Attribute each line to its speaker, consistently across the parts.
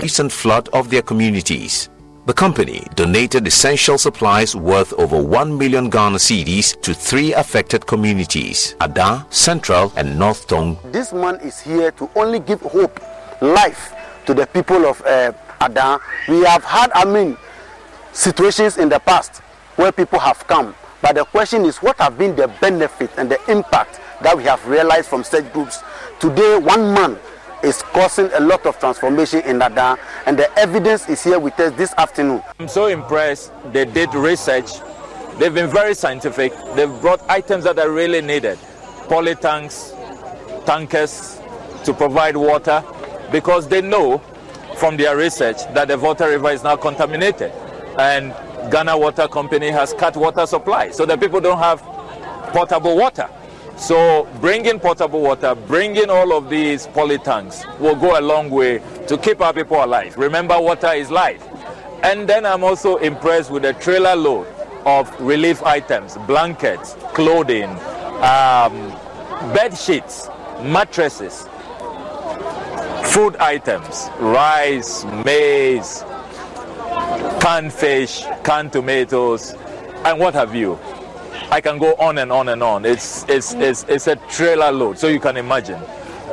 Speaker 1: recent flood of their communities. The company donated essential supplies worth over 1 million Ghana cedis to three affected communities, Ada, Central, and North Tongu.
Speaker 2: This man is here to only give hope, life to the people of uh, Ada. We have had, I mean, situations in the past where people have come. But the question is, what have been the benefit and the impact that we have realized from such groups? Today, one man is causing a lot of transformation in Ada, and the evidence is here with us this afternoon.
Speaker 3: I'm so impressed. They did research. They've been very scientific. They've brought items that are really needed. Poly tanks, tankers to provide water, because they know from their research that the Volta River is now contaminated. And Ghana Water Company has cut water supply, so the people don't have potable water. So bringing portable water, bringing all of these poly tanks will go a long way to keep our people alive. Remember, water is life. And then I'm also impressed with the trailer load of relief items, blankets, clothing, um, bed sheets, mattresses, food items, rice, maize, canned fish, canned tomatoes, and what have you. I can go on and on and on. It's, it's, it's, it's a trailer load, so you can imagine.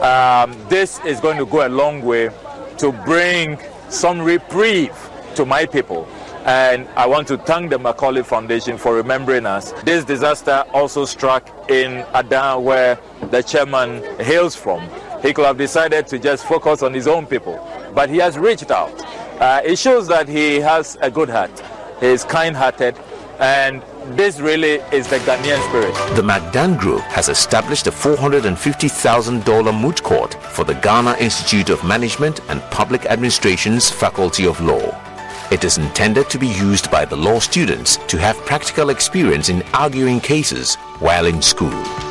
Speaker 3: Um, this is going to go a long way to bring some reprieve to my people. And I want to thank the Macaulay Foundation for remembering us. This disaster also struck in Adan, where the chairman hails from. He could have decided to just focus on his own people, but he has reached out. Uh, it shows that he has a good heart. He is kind hearted, and this really is the Ghanaian spirit.
Speaker 1: The McDan Group has established a $450,000 moot court for the Ghana Institute of Management and Public Administration's Faculty of Law. It is intended to be used by the law students to have practical experience in arguing cases while in school.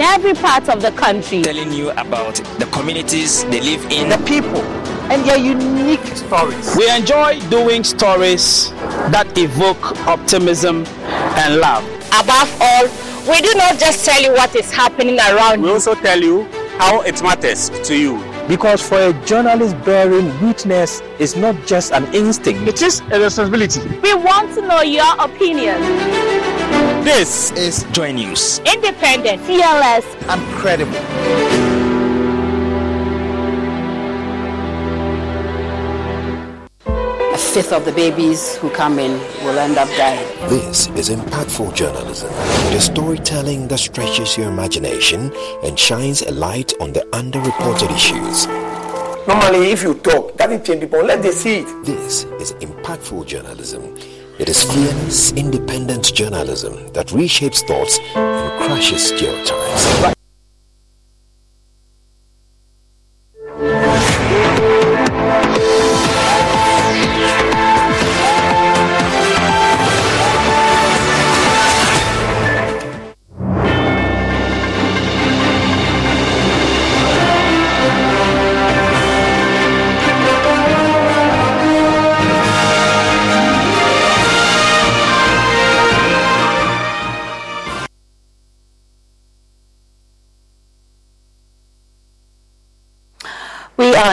Speaker 4: In every part of the country.
Speaker 5: Telling you about the communities they live in,
Speaker 6: the people, and their unique stories.
Speaker 7: We enjoy doing stories that evoke optimism and love.
Speaker 4: Above all, we do not just tell you what is happening around
Speaker 8: we
Speaker 4: you.
Speaker 8: We also tell you how it matters to you. Because for a journalist, bearing witness is not just an instinct,
Speaker 7: it is a responsibility.
Speaker 4: We want to know your opinion.
Speaker 8: This is Joy News.
Speaker 4: Independent, fearless,
Speaker 6: and credible.
Speaker 9: fifth of the babies who come in will end up dying.
Speaker 10: This is impactful journalism, the storytelling that stretches your imagination and shines a light on the underreported issues.
Speaker 11: Normally, if you talk, that will change people. Let them see it.
Speaker 10: This is impactful journalism. It is fearless, independent journalism that reshapes thoughts and crushes stereotypes.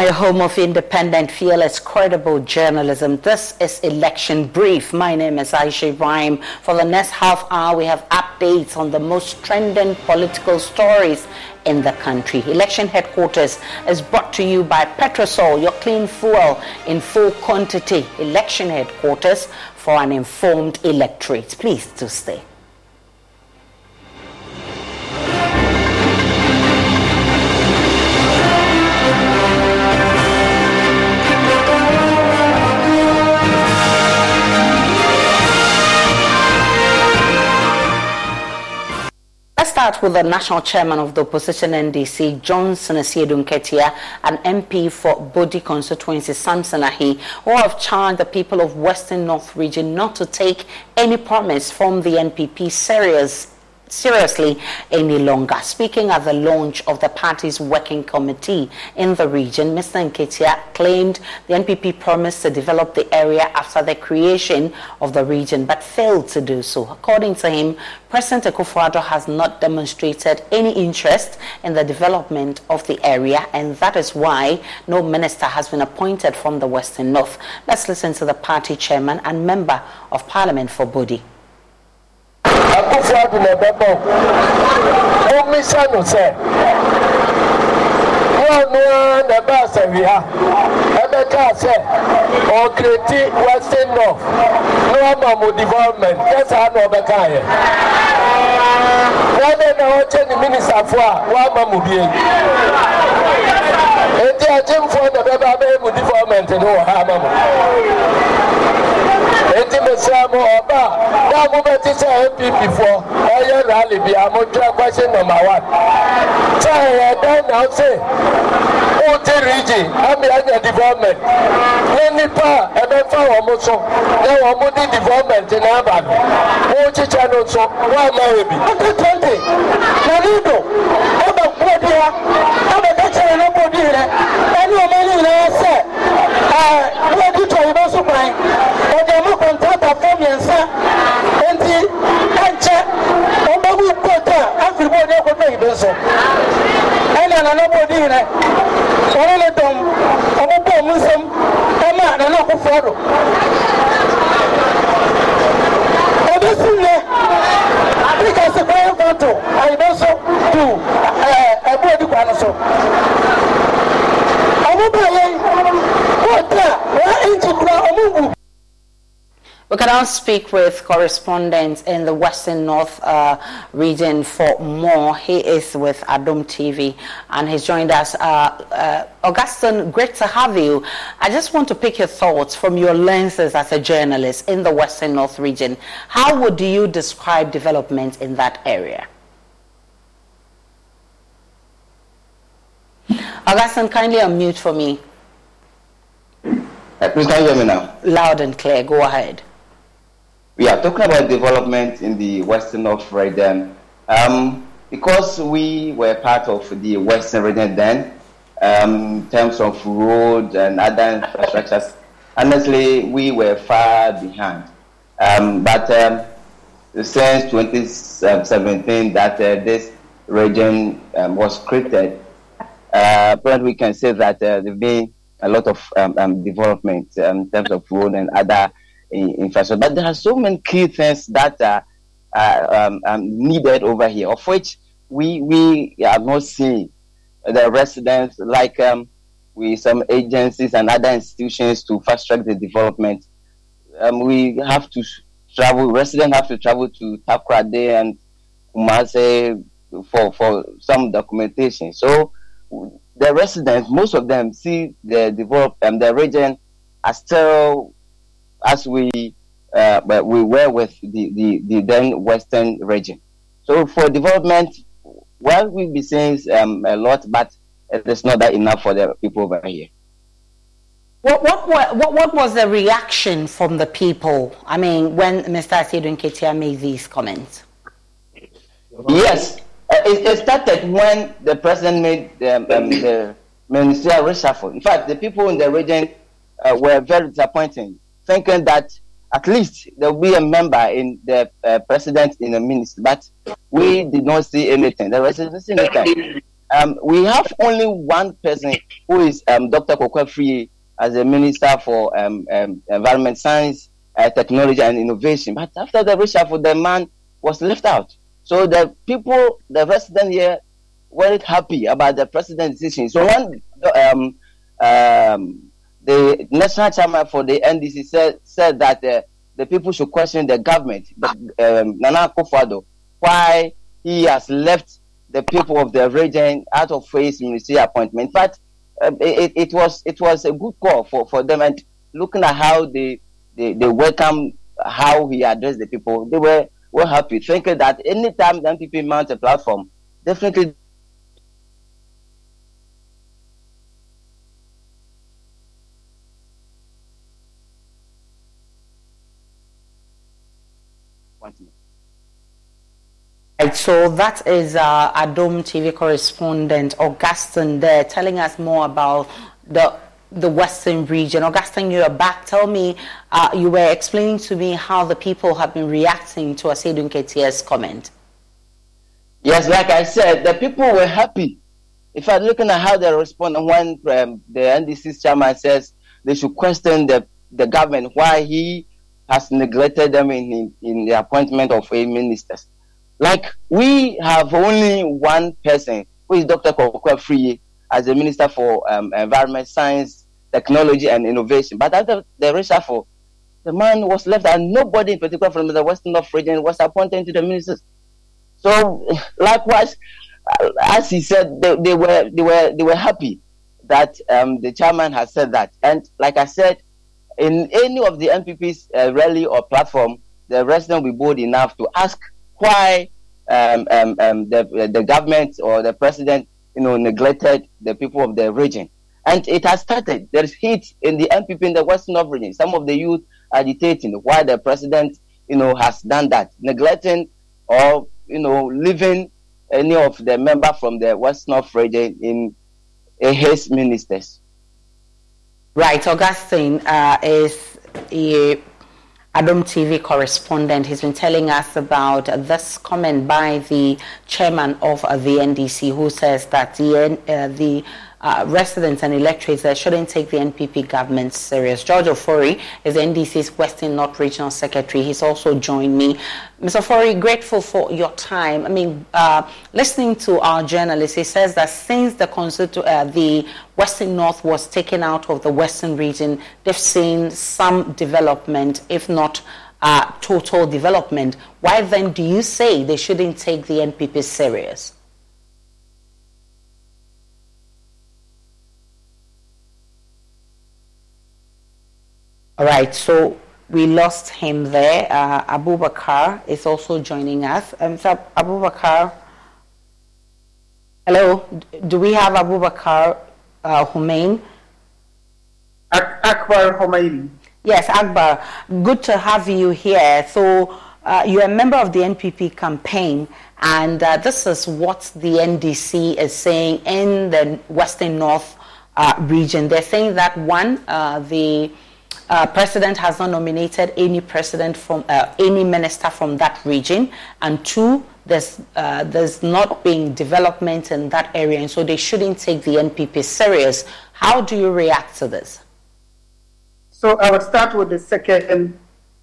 Speaker 9: A home of independent, fearless, credible journalism. This is Election Brief. My name is Aisha Ibrahim. For the next half hour, we have updates on the most trending political stories in the country. Election Headquarters is brought to you by Petrosol, your clean fuel in full quantity. Election Headquarters for an informed electorate. Please to stay. Let's start with the national chairman of the opposition NDC, Johnson Nketia, and MP for Bodi constituency, Samson Ahi, who have charged the people of Western North region not to take any promise from the NPP serious seriously any longer. Speaking at the launch of the party's working committee in the region, Mr. Nketia claimed the NPP promised to develop the area after the creation of the region but failed to do so. According to him, President Akufo-Addo has not demonstrated any interest in the development of the area and that is why no minister has been appointed from the Western North. Let's listen to the party chairman and member of parliament for Bodi.
Speaker 11: Akufo ado na ɛbɛbɔ momisa no sɛ noanoa na ɛba asawia ɛbɛkaa sɛ ɔkreti western north. Na wama mo development. Kɛ saa na ɔbɛkaeɛ wadɛ na ɔkyɛ ne ministafoɔ a wama mo bie enti agyemfoɔ na ɛbɛba bɛyɛ mo development no wɔ ha ama mu ọba dá mu bẹ ti sẹ npp fọ ọyẹ rally bi àmú dúró question number one. Sẹ ẹ dán náà sè ó ti rìjì àmì ẹ̀yẹ development. Ní nípa ẹ̀bẹ̀ fáwọn mu so ẹ wọ́n mu ní development náà bàbí ó jíjẹ ní so wọ́n mọ̀ ẹ̀bi. ọ̀tẹ̀ twenty na ní ìdò.
Speaker 9: We can now speak with correspondents in the Western North uh, region for more. He is with Adom TV and he's joined us. Uh, uh, Augustine, great to have you. I just want to pick your thoughts from your lenses as a journalist in the Western North region. How would you describe development in that area? Augustine, kindly unmute for me.
Speaker 12: please, can you hear me now?
Speaker 9: Loud and clear. Go ahead.
Speaker 12: We are talking about development in the Western North region. Um, because we were part of the Western region then, um, in terms of roads and other infrastructures, honestly, we were far behind. Um, but um, since 2017 that uh, this region um, was created, uh, but we can say that uh, there's been a lot of um, development in terms of road and other infrastructure. But there are so many key things that are um, um, needed over here, of which we we are not seeing the residents like um, with some agencies and other institutions to fast track the development. Um, we have to travel, residents have to travel to Takoradi and Kumasi for, for some documentation. So the residents, most of them see the develop um, the region as still as we uh, we were with the, the, the then western region. So for development, well, we'll be saying um, a lot, but it is not that enough for the people over here.
Speaker 9: What, what, what, what was the reaction from the people? I mean, when Mr. Asiedu Nketia made these comments?
Speaker 12: Yes, uh, it, it, started when the president made um, um, the ministerial reshuffle. In fact, the people in the region uh, were very disappointed, thinking that at least there will be a member in the uh, president in the ministry. But we did not see anything. There was anything. Um, we have only one person who is um, Dr. Kwaku Afriyie as a minister for um, um, environment science, uh, technology, and innovation. But after the reshuffle, the man was left out. So the people, the residents here, weren't happy about the president's decision. So when um, um, the national chairman for the NDC said, said that uh, the people should question the government, but, um, Nana Akufo-Addo, why he has left the people of the region out of his ministerial appointment. In fact, uh, it, it was it was a good call for, for them and looking at how they, they, they welcome how he addressed the people, they were were happy, thinking that anytime the NPP mount a platform, definitely
Speaker 9: Right, so that is uh, Adom TV correspondent Augustine there telling us more about the the Western region. Augustine, you are back. Tell me, uh, you were explaining to me how the people have been reacting to Asiedu Nketia's comment.
Speaker 12: Yes, like I said, the people were happy. If I'm looking at how they respond when um, the NDC chairman says they should question the, the government why he has neglected them in, in, in the appointment of a ministers. Like we have only one person who is Dr. Kwaku Afriyie as the Minister for um, Environment, Science, Technology and Innovation. But after the reshuffle, the man was left and nobody in particular from the Western North region was appointed to the ministers. So likewise, as he said, they, they, were they were they were happy that um, the chairman has said that. And like I said, in any of the NPP's uh, rally or platform, the resident will be bold enough to ask why um, um, um the the government or the president you know, neglected the people of the region. And it has started. There is heat in the NPP in the Western North region. Some of the youth are agitating why the president, you know, has done that, neglecting or, you know, leaving any of the member from the West North region in his ministers.
Speaker 9: Right, Augustine uh, is a Adom TV correspondent. He's been telling us about this comment by the chairman of the NDC, who says that the, uh, the uh, residents and electorates that shouldn't take the NPP government serious. George Ofori is NDC's Western North Regional Secretary. He's also joined me. Mr. Ofori, grateful for your time. I mean, uh, listening to our journalist, he says that since the, uh, the Western North was taken out of the Western region, they've seen some development, if not uh, total development. Why then do you say they shouldn't take the NPP serious? All right, so we lost him there. Uh, Abubakar is also joining us. Um, so Abubakar, hello, do we have Abubakar uh, Humain?
Speaker 13: Akbar Humain.
Speaker 9: Yes, Akbar. Good to have you here. So uh, you're a member of the NPP campaign, and uh, this is what the NDC is saying in the Western North uh, region. They're saying that one, uh, the uh, president has not nominated any president from uh, any minister from that region, and two, there's uh, there's not been development in that area, and so they shouldn't take the NPP serious. How do you react to this?
Speaker 13: So I would start with the second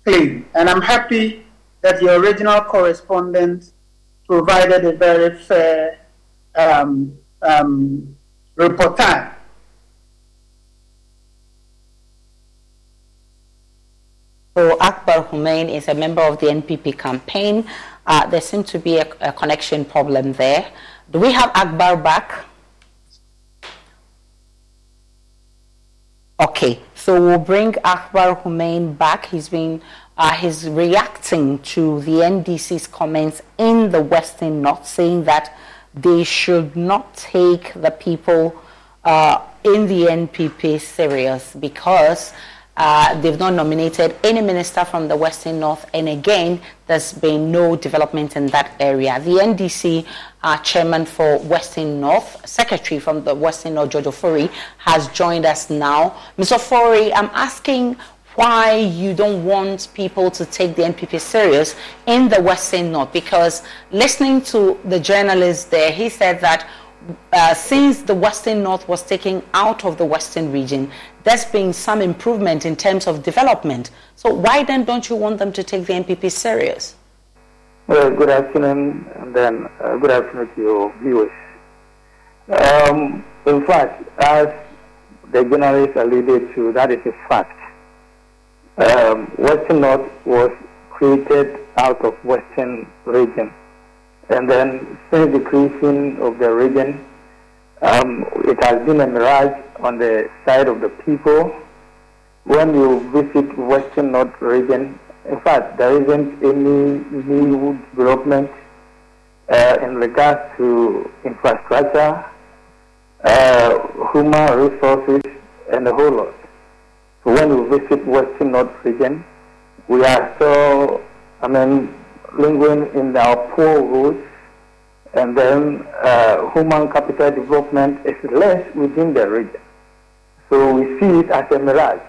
Speaker 13: claim, and I'm happy that your original correspondent provided a very fair um, um, reportage.
Speaker 9: So Akbar Humain is a member of the NPP campaign. Uh, there seems to be a, a, connection problem there. Do we have Akbar back? Okay, so we'll bring Akbar Humain back. He's been uh, he's reacting to the NDC's comments in the Western North, saying that they should not take the people uh, in the NPP serious because uh, they've not nominated any minister from the Western North, and again, there's been no development in that area. The NDC uh, chairman for Western North, secretary from the Western North, George Ofori, has joined us now. Mr. Ofori, I'm asking why you don't want people to take the NPP serious in the Western North, because listening to the journalist there, he said that uh, since the Western North was taken out of the Western region, there's been some improvement in terms of development. So why then don't you want them to take the NPP serious?
Speaker 14: Well, good afternoon, and then uh, good afternoon to your viewers. Um, in fact, as the journalist alluded to, that is a fact. Um, Western North was created out of Western region and then since the creation of the region, um, it has been a mirage on the side of the people. When you visit Western North region, in fact, there isn't any new development uh, in regards to infrastructure, uh, human resources, and a whole lot. So when you visit Western North region, we are still, I mean, lingering in our poor roads, and then uh, human capital development is less within the region. So we see it as a mirage.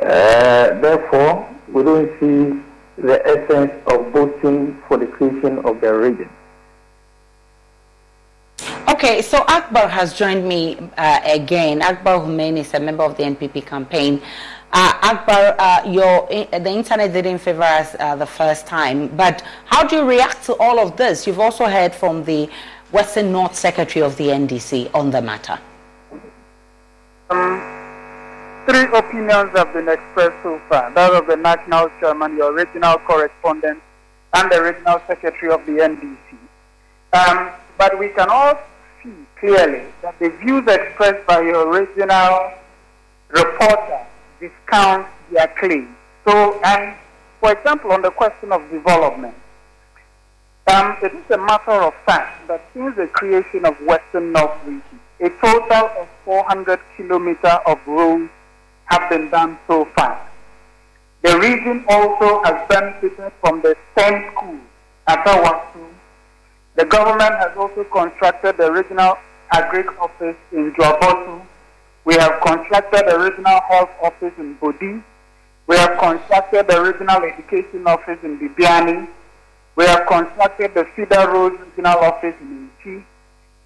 Speaker 14: Uh, therefore, we don't see the essence of voting for the creation of the region.
Speaker 9: Okay, so Akbar has joined me uh, again. Akbar Humain is a member of the NPP campaign. Uh, Akbar, uh, your, the internet didn't favor us uh, the first time, but how do you react to all of this? You've also heard from the Western North Secretary of the NDC on the matter.
Speaker 13: Um, three opinions have been expressed so far that of the national chairman, your original correspondent, and the regional secretary of the NDC. Um, but we can all see clearly that the views expressed by your original reporter discount their claim. So, for example, on the question of development, um, it is a matter of fact that since the creation of Western North Region, a total of 400 kilometers of roads have been done so far. The region also has benefited from the STEM school at Awasu. The government has also constructed the regional agri office in Juaboso we have constructed a regional health office in Bodi. We have constructed a regional education office in Bibiani. We have constructed the Feeder Road regional office in Enchi.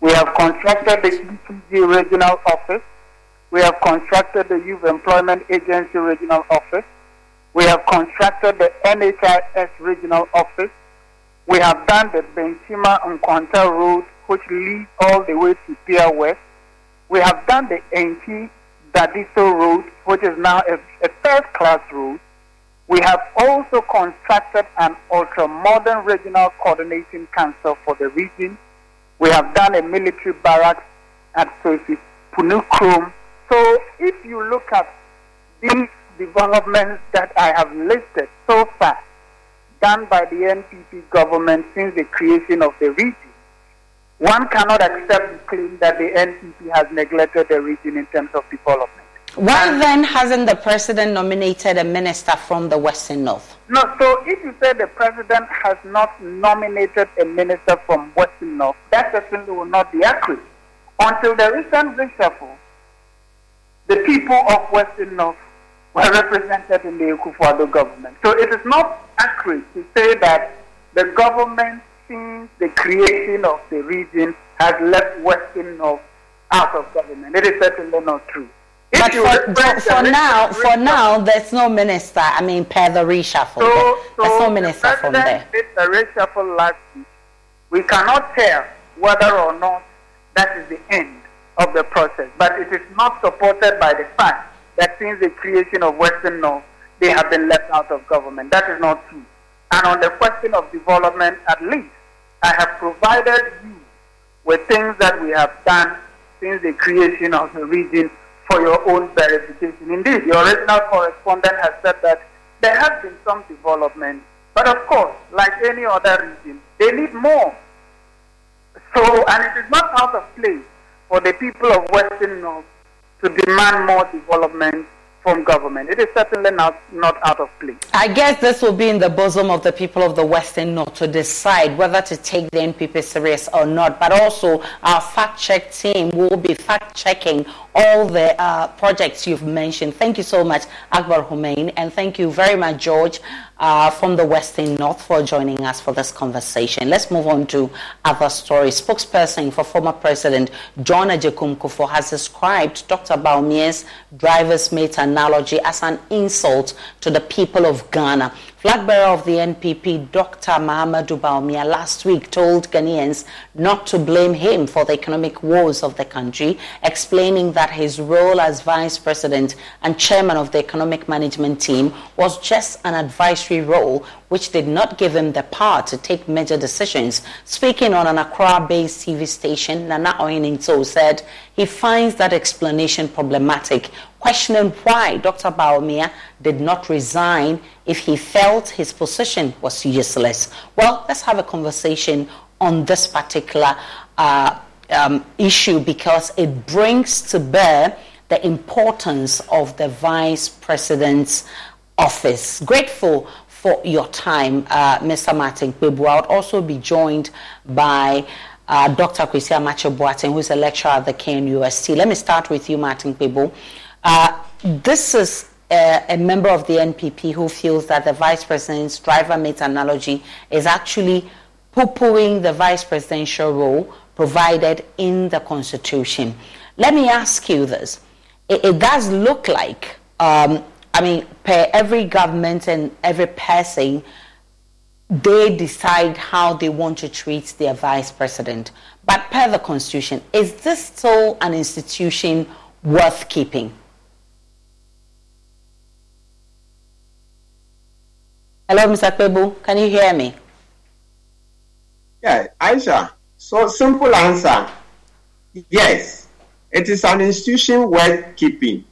Speaker 13: We have constructed the EPG regional office. We have constructed the Youth Employment Agency regional office. We have constructed the NHIS regional office. We have done the Benchima and Quanta Road, which leads all the way to Pier West. We have done the Enchi Dadieso route, which is now a, a third class route. We have also constructed an ultra modern regional coordinating council for the region. We have done a military barracks at Sophie Punukrum. So if you look at these developments that I have listed so far, done by the NPP government since the creation of the region, one cannot accept the claim that the NPP has neglected the region in terms of development.
Speaker 9: Why and then hasn't the president nominated a minister from the Western North?
Speaker 13: No, so if you say the president has not nominated a minister from Western North, that certainly will not be accurate. Until the recent reshuffle, the people of Western North were represented in the Akufo-Addo government. So it is not accurate to say that the government, since the creation of the region, has left Western North out of government. It is certainly not true.
Speaker 9: But for, for, for now, for now, there's no minister. I mean, per the reshuffle, so, there's no minister the from there.
Speaker 13: Did the reshuffle last week. We cannot tell whether or not that is the end of the process, but it is not supported by the fact that since the creation of Western North, they have been left out of government. That is not true. And on the question of development, at least, I have provided you with things that we have done since the creation of the region for your own verification. Indeed, your original correspondent has said that there has been some development, but of course, like any other region, they need more. So, and it is not out of place for the people of Western North to demand more development from government. It is certainly not, not out of place.
Speaker 9: I guess this will be in the bosom of the people of the Western North to decide whether to take the NPP serious or not. But also, our fact check team will be fact checking all the uh, projects you've mentioned. Thank you so much, Akbar Humain, and thank you very much, George, uh, from the Western North, for joining us for this conversation. Let's move on to other stories. Spokesperson for former President John Agyekum Kufuor has described Dr. Bawumia's driver's mate analogy as an insult to the people of Ghana. Flag bearer of the NPP, Dr. Mahamudu Bawumia, last week told Ghanaians not to blame him for the economic woes of the country, explaining that his role as vice president and chairman of the economic management team was just an advisory role which did not give him the power to take major decisions. Speaking on an Accra-based TV station, Nana Ohene Ntow said he finds that explanation problematic questioning why Dr. Bawumia did not resign if he felt his position was useless. Well, let's have a conversation on this particular uh, um, issue because it brings to bear the importance of the vice president's office. Grateful for your time, uh, Mr. Martin Kpebu. I would also be joined by uh, Dr. Amakye Boateng, who's a lecturer at the KNUST. Let me start with you, Martin Kpebu. Uh, this is a, a, member of the NPP who feels that the vice president's driver mate analogy is actually poo pooing the vice presidential role provided in the constitution. Let me ask you this. It, it does look like, um, I mean, per every government and every person, they decide how they want to treat their vice president. But per the constitution, is this still an institution worth keeping? Hello, Mr. Kpebu. Can you hear me?
Speaker 15: Yeah, Aisha. So simple answer. Yes, it is an institution worth keeping,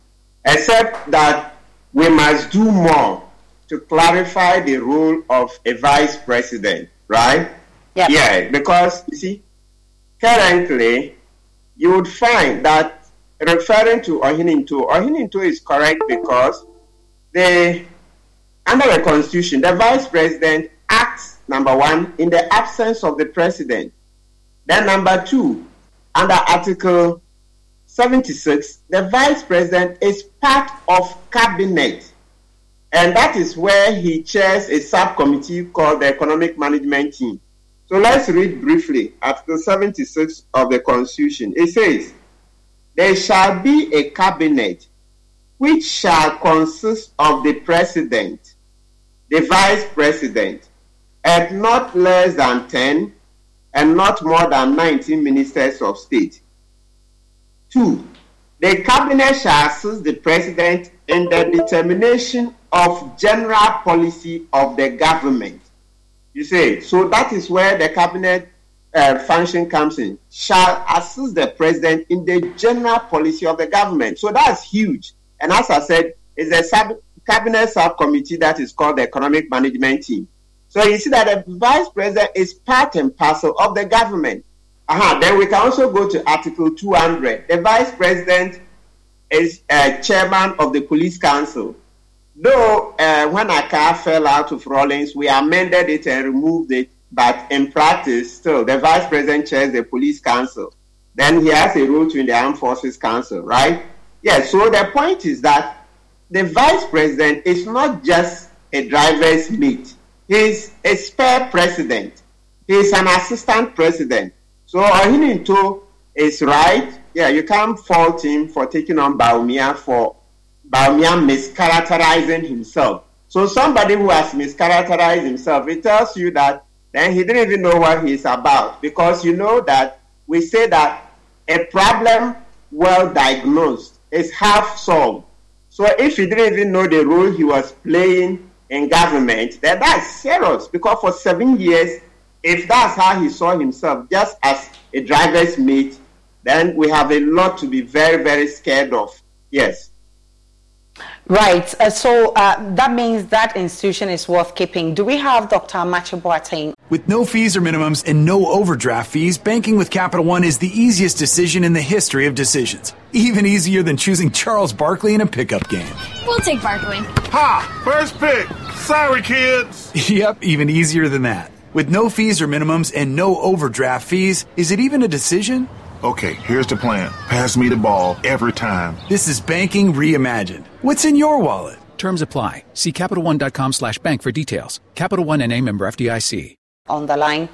Speaker 15: except that we must do more to clarify the role of a vice president, right?
Speaker 9: Yep.
Speaker 15: Yeah, because you see, currently you would find that referring to Ohene Ntow, Ohininto is correct because the under the Constitution, the Vice President acts, number one, in the absence of the President. Then, number two, under Article 76, the Vice President is part of Cabinet. And that is where he chairs a subcommittee called the Economic Management Team. So let's read briefly Article 76 of the Constitution. It says, There shall be a cabinet which shall consist of the President, the vice president, and not less than 10 and not more than 19 ministers of state. Two, the cabinet shall assist the president in the determination of general policy of the government. You see, so that is where the cabinet uh, function comes in. Shall assist the president in the general policy of the government. So that's huge. And as I said, it's a sub cabinet subcommittee that is called the economic management team. So you see that the vice president is part and parcel of the government. Uh-huh. Then we can also go to Article 200. The vice president is uh, chairman of the police council. Though uh, when Arkaah fell out of Rawlings, we amended it and removed it, but in practice, still, the vice president chairs the police council. Then he has a role to in the armed forces council, right? Yes, so the point is that the vice president is not just a driver's mate. He's a spare president. He's an assistant president. So Ohene Ntow is right. Yeah, you can't fault him for taking on Bawumia for Bawumia mischaracterizing himself. So somebody who has mischaracterized himself, it tells you that then he didn't even know what he's about because you know that we say that a problem well diagnosed is half solved. So if he didn't even know the role he was playing in government, then that's serious because for seven years, if that's how he saw himself, just as a driver's mate, then we have a lot to be very, very scared of. Yes.
Speaker 9: Right. Uh, so uh, that means that institution is worth keeping. Do we have Dr. Amakye Boateng?
Speaker 16: With no fees or minimums and no overdraft fees, banking with Capital One is the easiest decision in the history of decisions. Even easier than choosing Charles Barkley in a pickup game.
Speaker 17: We'll take Barkley.
Speaker 18: Ha! First pick. Sorry, kids.
Speaker 16: yep, even easier than that. With no fees or minimums and no overdraft fees, is it even a decision?
Speaker 18: Okay, here's the plan. Pass me the ball every time.
Speaker 16: This is banking reimagined. What's in your wallet?
Speaker 19: Terms apply. See CapitalOne.com slash bank for details. Capital One and a member FDIC.
Speaker 9: On the line,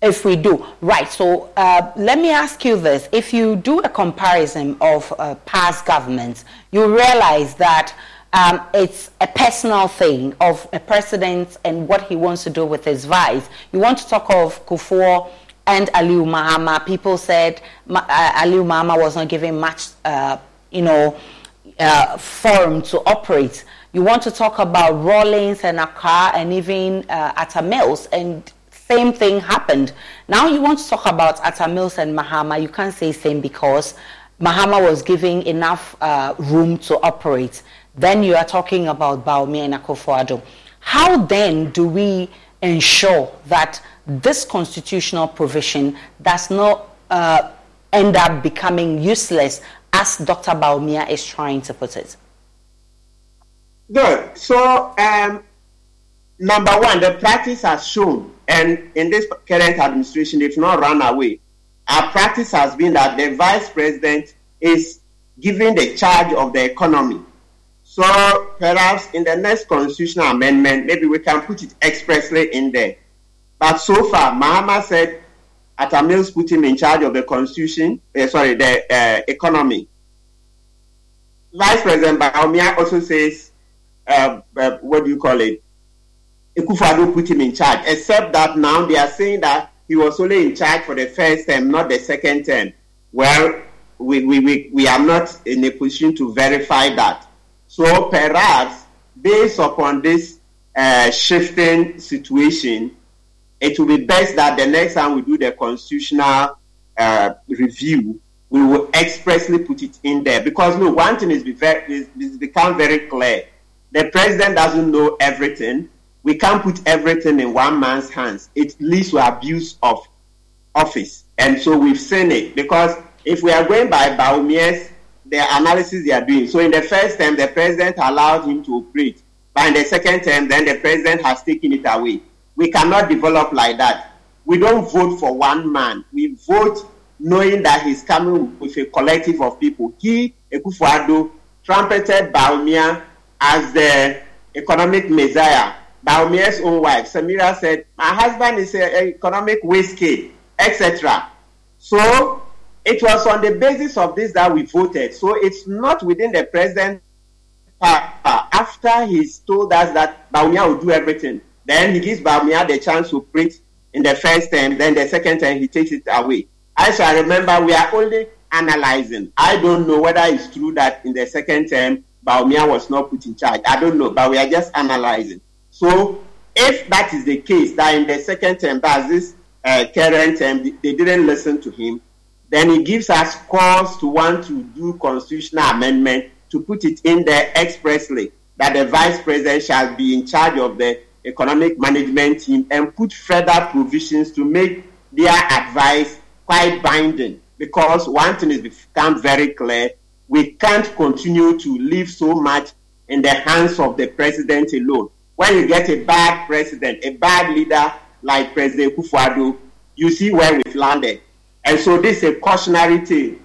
Speaker 9: if we do. Right, so uh, let me ask you this. If you do a comparison of uh, past governments, you realize that um, it's a personal thing of a president and what he wants to do with his vice. You want to talk of Kufuor and Aliu Mahama. People said uh, Aliu Mahama was not given much, uh, you know, uh, forum to operate. You want to talk about Rawlings and Arkaah and even uh, Atta Mills, and same thing happened. Now you want to talk about Atta Mills and Mahama. You can't say same because Mahama was giving enough uh, room to operate. Then you are talking about Bawumia and Akufo-Addo. How then do we ensure that this constitutional provision does not uh, end up becoming useless, as Dr. Bawumia is trying to put it?
Speaker 15: Good. So, um, number one, the practice has shown, and in this current administration, if not run away, our practice has been that the vice president is given the charge of the economy. So perhaps in the next constitutional amendment, maybe we can put it expressly in there but so far, Mahama said Atta Mills put him in charge of the constitution, uh, sorry, the uh, economy. Vice President Bawumia also says, uh, what do you call it? Akufo-Addo put him in charge, except that now they are saying that he was only in charge for the first term, not the second term. Well, we, we, we, we are not in a position to verify that. So perhaps, based upon this uh, shifting situation, it will be best that the next time we do the constitutional uh, review, we will expressly put it in there. Because no, one thing is, very, is, is become very clear. The president doesn't know everything. We can't put everything in one man's hands. It leads to abuse of office. And so we've seen it. Because if we are going by Bawumia's, the analysis they are doing. So in the first term, the president allowed him to operate. But in the second term, then the president has taken it away. We cannot develop like that. We don't vote for one man. We vote knowing that he's coming with a collective of people. He, Akufo-Addo, trumpeted Bawumia as the economic messiah. Bawumia's own wife, Samira, said, My husband is an economic whiskey, etc. So it was on the basis of this that we voted. So it's not within the president after he's told us that Bawumia will do everything. Then he gives Bawumia the chance to preach in the first term, then the second term he takes it away. As I remember we are only analyzing. I don't know whether it's true that in the second term Bawumia was not put in charge. I don't know, but we are just analyzing. So if that is the case, that in the second term, that's this uh, current term, they didn't listen to him, then it gives us cause to want to do constitutional amendment to put it in there expressly that the vice president shall be in charge of the economic management team and put further provisions to make their advice quite binding. Because one thing has become very clear we can't continue to leave so much in the hands of the president alone. When you get a bad president, a bad leader like President Akufo-Addo, you see where we've landed. And so this is a cautionary tale.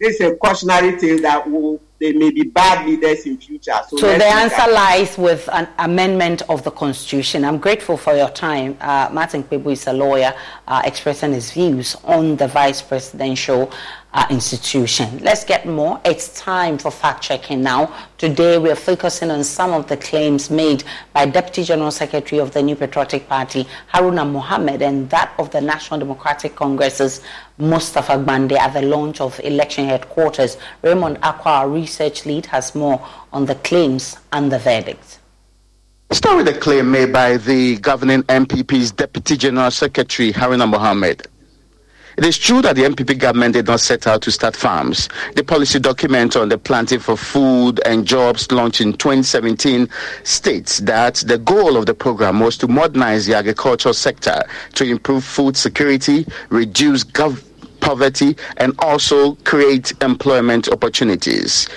Speaker 15: This is a cautionary tale that will they may be bad leaders in future. So,
Speaker 9: so the answer lies with an amendment of the constitution. I'm grateful for your time. Uh, Martin Kpebu is a lawyer uh, expressing his views on the vice presidential uh, institution. Let's get more. It's time for fact checking now. Today we are focusing on some of the claims made by Deputy General Secretary of the New Patriotic Party, Haruna Mohammed, and that of the National Democratic Congress's Mustafa Gbande at the launch of election headquarters. Raymond Akwa, our research lead, has more on the claims and the verdict.
Speaker 17: Start with the claim made by the governing NPP's Deputy General Secretary, Haruna Mohammed. It is true that the NPP government did not set out to start farms. The policy document on the planting for food and jobs launched in 2017 states that the goal of the program was to modernize the agricultural sector to improve food security, reduce gov- poverty, and also create employment opportunities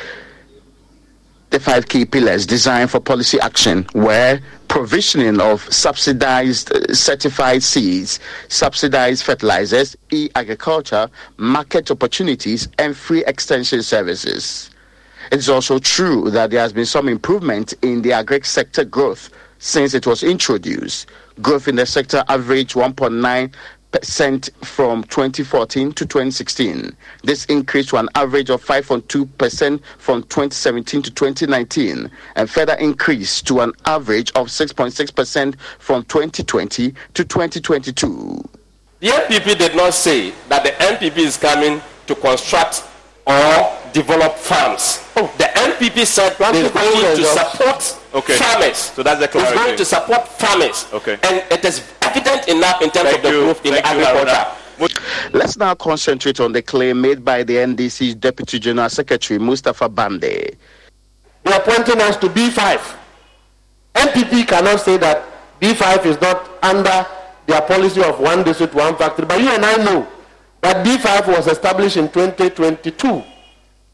Speaker 17: the five key pillars designed for policy action were provisioning of subsidized uh, certified seeds, subsidized fertilizers, e agriculture, market opportunities, and free extension services. It is also true that there has been some improvement in the agri sector growth since it was introduced. Growth in the sector averaged 1.9 percent from 2014 to 2016. This increased to an average of 5.2 percent from 2017 to 2019, and further increased to an average of 6.6 percent from 2020 to 2022.
Speaker 20: The NPP did not say that the NPP is coming to construct or develop farms. Oh. The NPP said it's going to support okay. farmers.
Speaker 3: So that's the
Speaker 20: clarity. It's going to support farmers.
Speaker 3: Okay.
Speaker 20: And it is evident enough in terms
Speaker 3: Thank
Speaker 20: of the
Speaker 3: you.
Speaker 20: growth in
Speaker 3: Thank
Speaker 20: agriculture.
Speaker 17: Let's now concentrate on the claim made by the NDC's Deputy General Secretary, Mustapha Gbande.
Speaker 11: They are pointing us to B5. NPP cannot say that B5 is not under their policy of one district, one factory. But you and I know that B5 was established in 2022.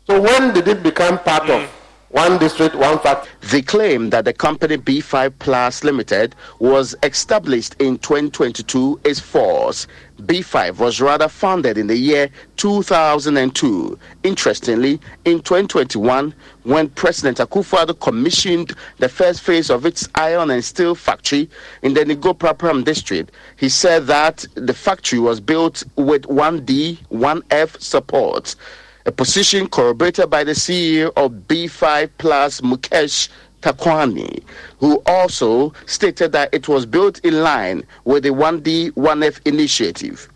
Speaker 11: So when did it become part mm. of one district, one
Speaker 17: claim that the company B5 Plus Limited was established in 2022 is false. B5 was rather founded in the year 2002. Interestingly, in 2021, when President Akufo-Addo commissioned the first phase of its iron and steel factory in the Ningo Prampram district, he said that the factory was built with 1D, 1F support a position corroborated by the CEO of B5 Plus, Mukesh Thakwani, who also stated that it was built in line with the 1D, 1F initiative.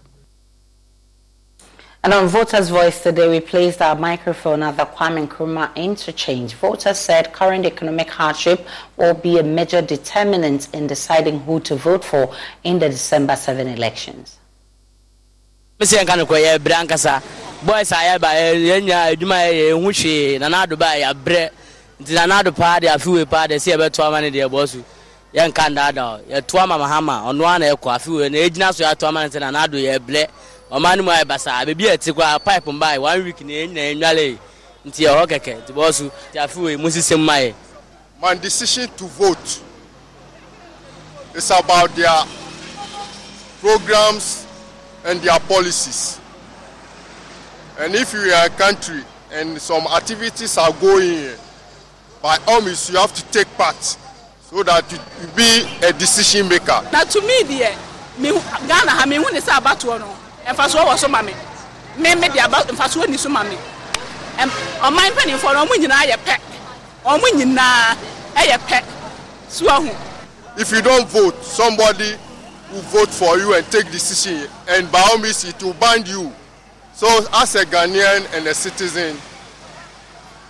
Speaker 9: And on Voters' Voice today, we placed our microphone at the Kwame Nkrumah interchange. Voters said current economic hardship will be a major determinant in deciding who to vote for in the December 7 elections.
Speaker 21: Boys a yɛba yɛnya adwuma yɛ ɛho hwee nanado ba yɛabrɛ nti nanado paa de afewe paa de sɛ yɛbɛto ama no deɛ ɛbɔ so yɛnka ndaadaa yɛto ama mahama ɔno a na ɛkɔ afewe na ɛgyina so yɛato ama no sɛ nanado yɛbrɛ ɔma no mu ayɛ basaa baabi a ɛte kɔ a pipe mbae one week na ɛnyina ɛnwale nti ɛhɔ kɛkɛ nti bɔ so nti afewe mu sisɛm ma yɛ
Speaker 22: My decision to vote is about their programs and their policies. And if you are a country and some activities are going, by all means you have to take part so that you, you be a decision maker.
Speaker 23: na to me deɛ me ghana ha mehu ne sɛ abatoɔ no mfasoɔ wɔ so ma me. Me me de aba mfasoɔ ni so ma Ɛm, ɔman mpanimfoɔ no ɔmo nyinaa yɛ pɛ. Ɔmo nyinaa ɛyɛ pɛ. So
Speaker 22: If you don't vote, somebody will vote for you and take decision, and by all means it will bind you. So as a Ghanaian and a citizen,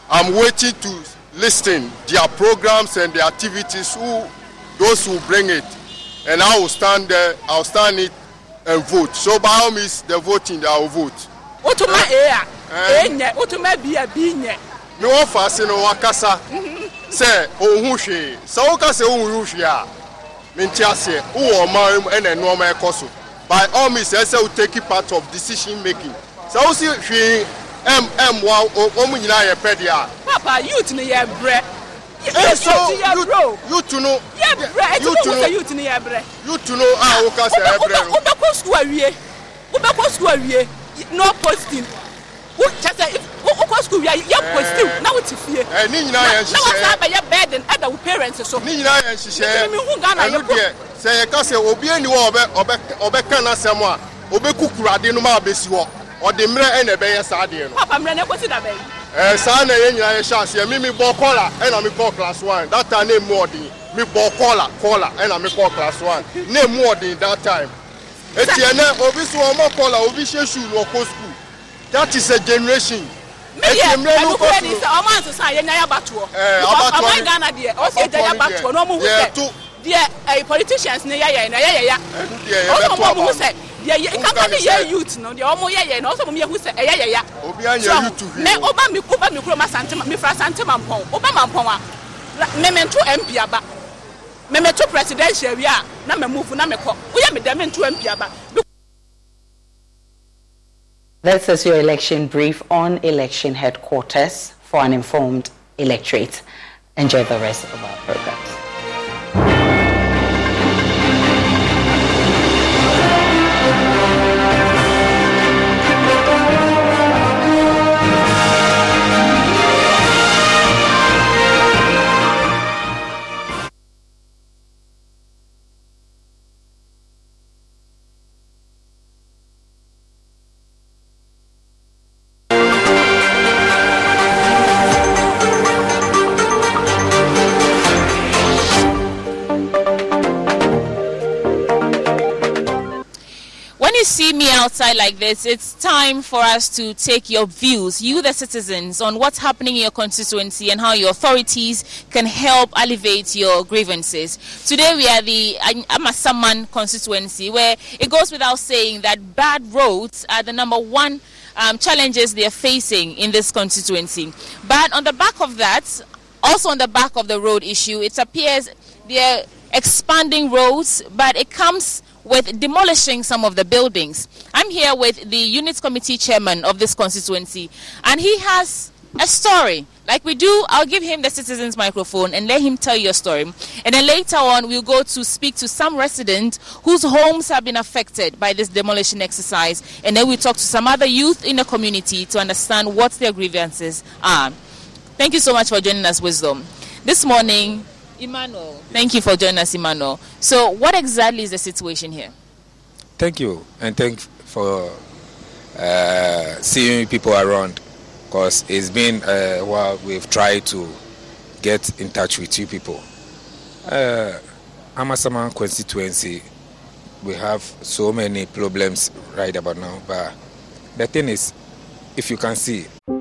Speaker 22: I'm waiting to listen their programs and their activities, who those who bring it, and I will stand there, I'll stand it and vote. So by all means, the voting, I will vote.
Speaker 23: wotuma e a e nyɛ wotuma bi a bi nyɛ
Speaker 22: Me wɔn fa no wakasa sɛ ohun hwee sɛ woka sɛ ohun hwee a me nti aseɛ wowɔ ɔman ɛna nneɛma ɛkɔ so. By all means ɛsɛ wo take part of decision making. Sɛ wosi hwee ɛm ɛmmoa wɔn nyinaa yɛ pɛ deɛ a.
Speaker 23: papa youth ni yɛ brɛ
Speaker 22: Eh, so
Speaker 23: youth
Speaker 22: no youth no-
Speaker 23: youth ni yɛ brɛ
Speaker 22: youth no a woka sɛ ɛbrɛ no.
Speaker 23: wobɛkɔ sukuu awie. Wobɛkɔ sukuu awie. No posting. Wo kyɛ sɛ if- wokɔ school wia yɛ positive na wote fie
Speaker 22: ɛ ne nyinaa yɛ
Speaker 23: na
Speaker 22: nhyehyɛ
Speaker 23: wasan bɛyɛ ɛda wo parents so.
Speaker 22: Ne nyinaa yɛ nhyehyɛ
Speaker 23: mehu Ghana
Speaker 22: ɛno
Speaker 23: yɛ
Speaker 22: deɛ sɛ sɛ obi ani hɔ a ɔbɛ ɔbɛ ɔbɛka n'asɛm a ɔbɛkuku ade no ma abɛsi hɔ ɔde mmerɛ ɛna ɛbɛyɛ saa adeɛ no
Speaker 23: papa mmerɛ na ekosi da bɛyi
Speaker 22: ɛɛ saa na yɛn nyinaa yɛhyɛ aseɛ mi mi bɔ kɔla ɛna mi kɔ class one. That time ne mu ɔden mi bɔ kɔla kɔla ɛna mi kɔ class one. Ne mu ɔden that time. Eti ɛnɛ obi so ɔmɔ kɔla obi hyɛ shoe na ɔkɔ school. That is a generation media
Speaker 23: ɛnukura ni sɛ ɔmo asesa yɛ
Speaker 22: nyɛ
Speaker 23: yabatoɔ
Speaker 22: ɔmo
Speaker 23: ghana deɛ ɔsi yɛ gya
Speaker 22: yabatoɔ
Speaker 23: na ɔmo hu sɛ deɛ ɛyɛ politicians ni yɛyɛ na yɛyɛ ya. Ɔmo ɔmo hu sɛ deɛ yɛ
Speaker 22: nkaka
Speaker 23: mi yɛ youth no deɛ ɔmo yɛyɛ na ɔsɛ ɔmo yɛ hu sɛ ɛyɛ yɛ ya. So ne ɔba mi ɔba mi kuro ma santema mi fura santema mpɔn ɔba ma mpɔn a mɛmɛ to mp aba mɛmɛ to presidential wi a na mɛ move na mɛ kɔ woyɛ mi dɛ mɛ nto mp aba.
Speaker 9: This is your election brief on election headquarters for an informed electorate. Enjoy the rest of our programs.
Speaker 24: Like this, it's time for us to take your views, you the citizens, on what's happening in your constituency and how your authorities can help alleviate your grievances. Today we are the Amasaman constituency, where it goes without saying that bad roads are the number one um, challenges they are facing in this constituency. But on the back of that, also on the back of the road issue, it appears they're expanding roads, but it comes with demolishing some of the buildings. I'm here with the unit committee chairman of this constituency, and he has a story. Like we do, I'll give him the citizens microphone and let him tell your story. And then later on, we'll go to speak to some residents whose homes have been affected by this demolition exercise. And then we'll talk to some other youth in the community to understand what their grievances are. Thank you so much for joining us, Wisdom. This morning, Emmanuel, thank you for joining us, Emmanuel. So, what exactly is the situation here?
Speaker 25: Thank you, and thank for uh, seeing people around. Because it's been a while we've tried to get in touch with you people. Uh, Amasaman constituency, we have so many problems right about now. But the thing is, if you can see,